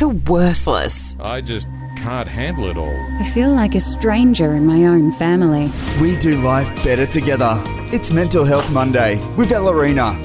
feel worthless. I just can't handle it all. I feel like a stranger in my own family. We do life better together. It's Mental Health Monday with Ellerina.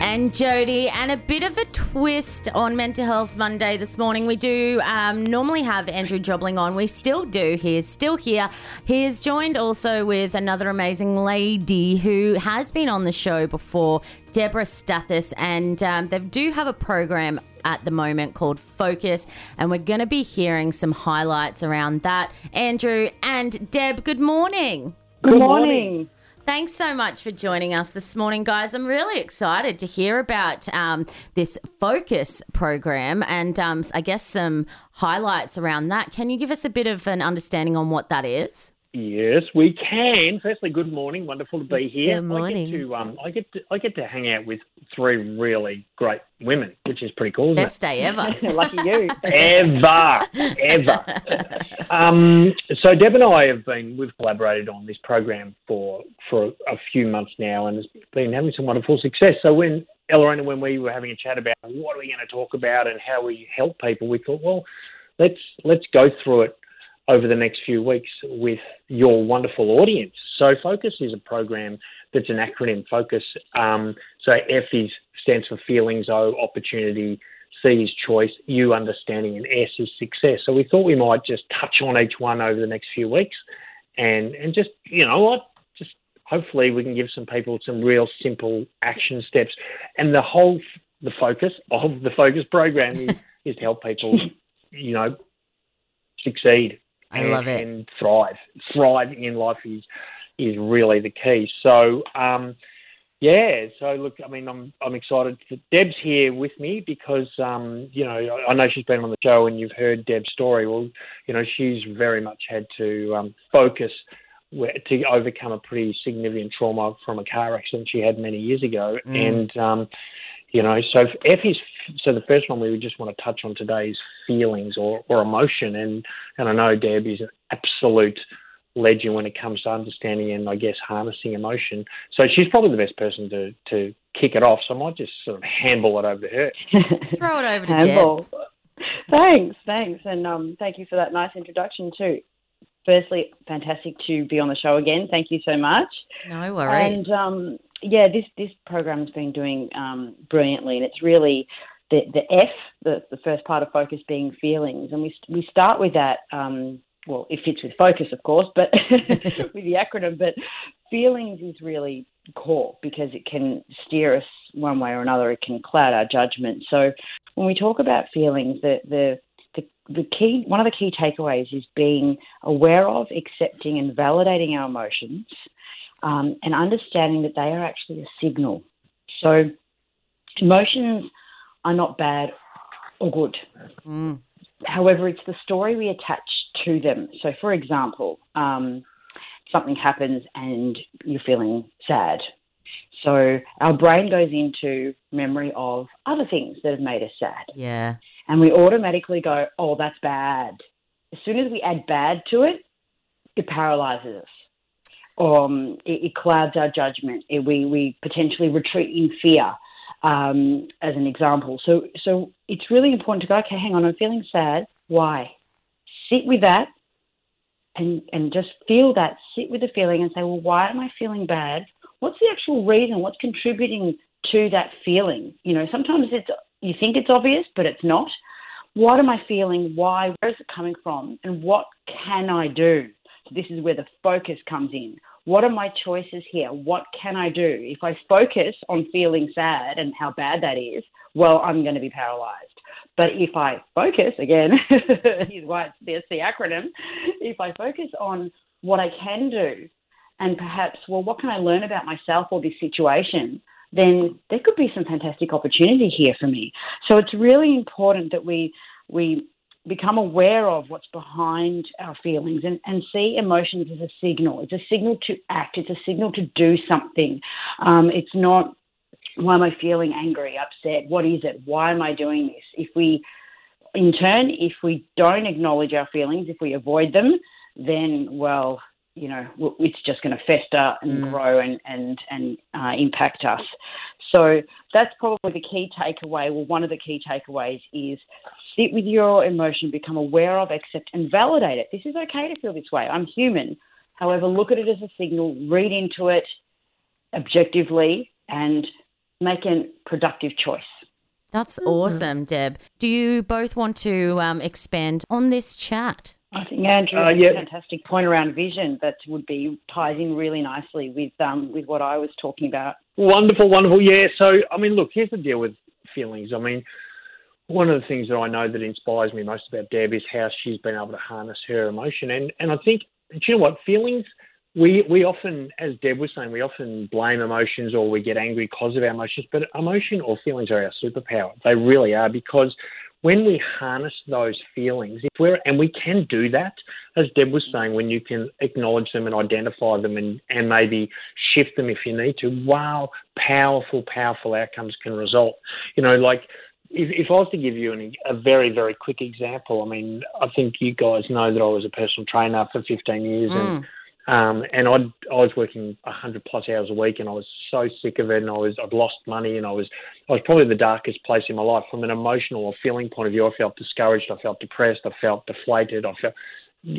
and Jody, and a bit of a twist on Mental Health Monday this morning. We do um, normally have Andrew Jobling on. We still do. He is still here. He is joined also with another amazing lady who has been on the show before, Deborah Stathis, and um, they do have a program at the moment called Focus, and we're going to be hearing some highlights around that. Andrew and Deb, good morning. Good morning. Thanks so much for joining us this morning, guys. I'm really excited to hear about um, this focus program and um, I guess some highlights around that. Can you give us a bit of an understanding on what that is? Yes, we can. Firstly, good morning. Wonderful to be here. Good morning. I get to um, I get to I get to hang out with three really great women, which is pretty cool. Isn't Best day ever. Lucky you. Ever, ever. um, so Deb and I have been we've collaborated on this program for for a few months now, and it's been having some wonderful success. So when Ellerina, when we were having a chat about what are we going to talk about and how we help people, we thought, well, let's let's go through it over the next few weeks with your wonderful audience. So Focus is a program that's an acronym. Focus. Um, so F is stands for feelings, O opportunity, C is choice, U understanding, and S is success. So we thought we might just touch on each one over the next few weeks, and and just you know what, just hopefully we can give some people some real simple action steps. And the whole the focus of the Focus program is, is to help people, you know, succeed I and, love it. and thrive. Thriving in life is is really the key. So um, yeah, so look, I mean, I'm I'm excited. That Deb's here with me because um, you know I know she's been on the show and you've heard Deb's story. Well, you know she's very much had to um, focus where- to overcome a pretty significant trauma from a car accident she had many years ago, and um, you know, so F is so the first one we would just want to touch on today is feelings or, or emotion, and and I know Deb is an absolute legend when it comes to understanding and I guess harnessing emotion. So she's probably the best person to to kick it off. So I might just sort of handball it over to her. Throw it over to Deb. Thanks, thanks, and um, thank you for that nice introduction too. Firstly, fantastic to be on the show again. Thank you so much. No worries. And um, yeah, this this program's been doing um, brilliantly, and it's really the the F, the the first part of focus being feelings, and we we start with that. Um, well, it fits with focus, of course, but with the acronym. But feelings is really core because it can steer us one way or another. It can cloud our judgment. So when we talk about feelings, the the the, the key one of the key takeaways is being aware of, accepting, and validating our emotions um, and understanding that they are actually a signal. So, emotions are not bad or good. Mm. However, it's the story we attach to them. So, for example, um, something happens and you're feeling sad. So, our brain goes into memory of other things that have made us sad Yeah. and we automatically go, oh, that's bad. As soon as we add bad to it, it paralyzes us. Um, it, it clouds our judgment. It, we, we potentially retreat in fear, um, as an example. So, so it's really important to go, okay, hang on, I'm feeling sad. Why? Sit with that and, and just feel that. Sit with the feeling and say, well, why am I feeling bad? What's the actual reason? What's contributing to that feeling? You know, sometimes it's you think it's obvious, but it's not. What am I feeling? Why? Where is it coming from? And what can I do? This is where the focus comes in. What are my choices here? What can I do? If I focus on feeling sad and how bad that is, well, I'm going to be paralyzed. But if I focus, again, here's why there's the acronym. If I focus on what I can do and perhaps, well, what can I learn about myself or this situation? Then there could be some fantastic opportunity here for me. So it's really important that we we become aware of what's behind our feelings and, and see emotions as a signal. It's a signal to act. It's a signal to do something. Um, it's not why am I feeling angry, upset? What is it? Why am I doing this? If we, in turn, if we don't acknowledge our feelings, if we avoid them, then well, you know, it's just going to fester and grow and and and uh, impact us. So that's probably the key takeaway. Well, one of the key takeaways is sit with your emotion, become aware of, accept, and validate it. This is okay to feel this way. I'm human. However, look at it as a signal, read into it objectively, and make a productive choice. That's awesome, Deb. Do you both want to um, expand on this chat? I think Andrew Uh, yeah. a fantastic point around vision that would be ties in really nicely with um, with what I was talking about. Wonderful, wonderful. Yeah. So, I mean, look, here's the deal with feelings. I mean, one of the things that I know that inspires me most about Deb is how she's been able to harness her emotion. And and I think, do you know what? Feelings, we, we often, as Deb was saying, we often blame emotions or we get angry because of our emotions. But emotion or feelings are our superpower. They really are because when we harness those feelings, if we're, and we can do that, as Deb was saying, when you can acknowledge them and identify them and, and maybe shift them if you need to, wow, powerful, powerful outcomes can result. You know, like if, if I was to give you an, a very, very quick example, I mean, I think you guys know that I was a personal trainer for 15 years and um, and I'd, I was working 100 plus hours a week, and I was so sick of it, and I was I'd lost money, and I was I was probably the darkest place in my life from an emotional or feeling point of view. I felt discouraged, I felt depressed, I felt deflated, I felt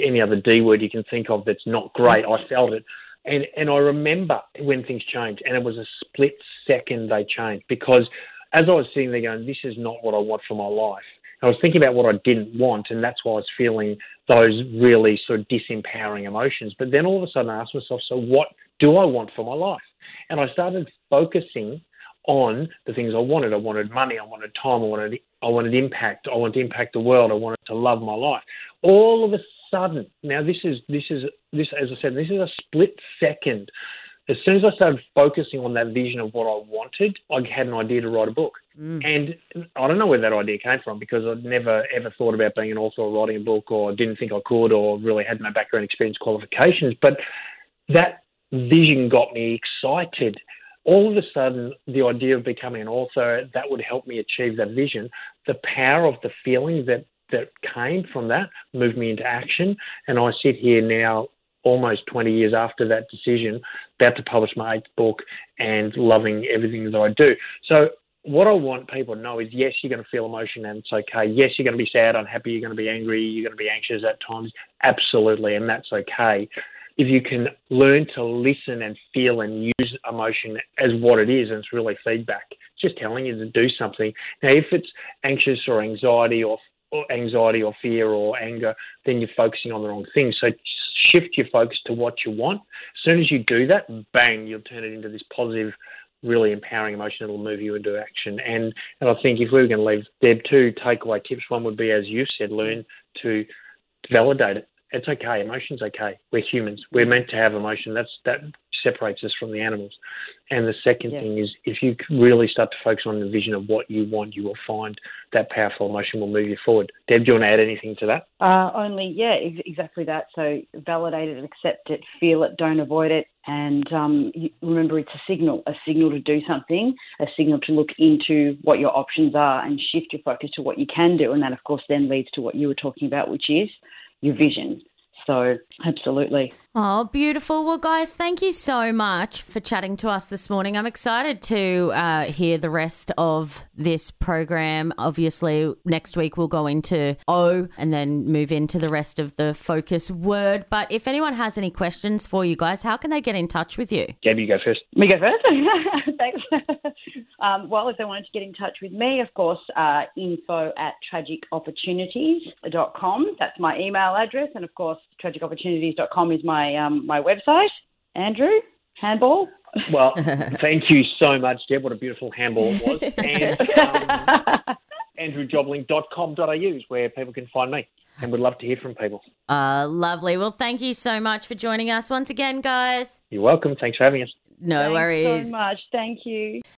any other D word you can think of that's not great. I felt it, and and I remember when things changed, and it was a split second they changed because as I was sitting there going, this is not what I want for my life. I was thinking about what I didn't want, and that's why I was feeling those really sort of disempowering emotions. But then all of a sudden, I asked myself, so what do I want for my life? And I started focusing on the things I wanted. I wanted money, I wanted time, I wanted I wanted impact, I wanted to impact the world, I wanted to love my life. All of a sudden, now this is this is this as I said, this is a split second. As soon as I started focusing on that vision of what I wanted, I had an idea to write a book. Mm. And I don't know where that idea came from because I'd never ever thought about being an author or writing a book or didn't think I could or really had no background experience qualifications. But that vision got me excited. All of a sudden, the idea of becoming an author that would help me achieve that vision. The power of the feeling that that came from that moved me into action, and I sit here now. Almost 20 years after that decision, about to publish my eighth book and loving everything that I do. So, what I want people to know is yes, you're going to feel emotion and it's okay. Yes, you're going to be sad, unhappy, you're going to be angry, you're going to be anxious at times. Absolutely, and that's okay if you can learn to listen and feel and use emotion as what it is, and it's really feedback, it's just telling you to do something. Now, if it's anxious or anxiety or, or anxiety or fear or anger, then you're focusing on the wrong thing. So shift your focus to what you want. As soon as you do that, bang, you'll turn it into this positive, really empowering emotion that'll move you into action. And and I think if we were going to leave Deb two takeaway tips, one would be as you said, learn to validate it it's okay. Emotion's okay. We're humans. We're meant to have emotion. That's that separates us from the animals. And the second Yeah. thing is, if you really start to focus on the vision of what you want, you will find that powerful emotion will move you forward. Deb, do you want to add anything to that? Uh, only, yeah, ex- exactly that. So validate it, accept it, feel it, don't avoid it. And um, remember, it's a signal, a signal to do something, a signal to look into what your options are and shift your focus to what you can do. And that, of course, then leads to what you were talking about, which is your vision. So, absolutely. Oh, beautiful. Well, guys, thank you so much for chatting to us this morning. I'm excited to uh, hear the rest of this program. Obviously, next week we'll go into O and then move into the rest of the focus word. But if anyone has any questions for you guys, how can they get in touch with you? Gabby, you go first. Me go first? Thanks. um, well, if they wanted to get in touch with me, of course, uh, info at tragicopportunities.com. That's my email address. And of course, tragicopportunities.com is my, um, my website. Andrew, handball. Well, thank you so much, Deb. What a beautiful handball it was. And um, andrewjobling.com.au is where people can find me. And we'd love to hear from people. Uh, lovely. Well, thank you so much for joining us once again, guys. You're welcome. Thanks for having us. No Thanks worries. so much. Thank you.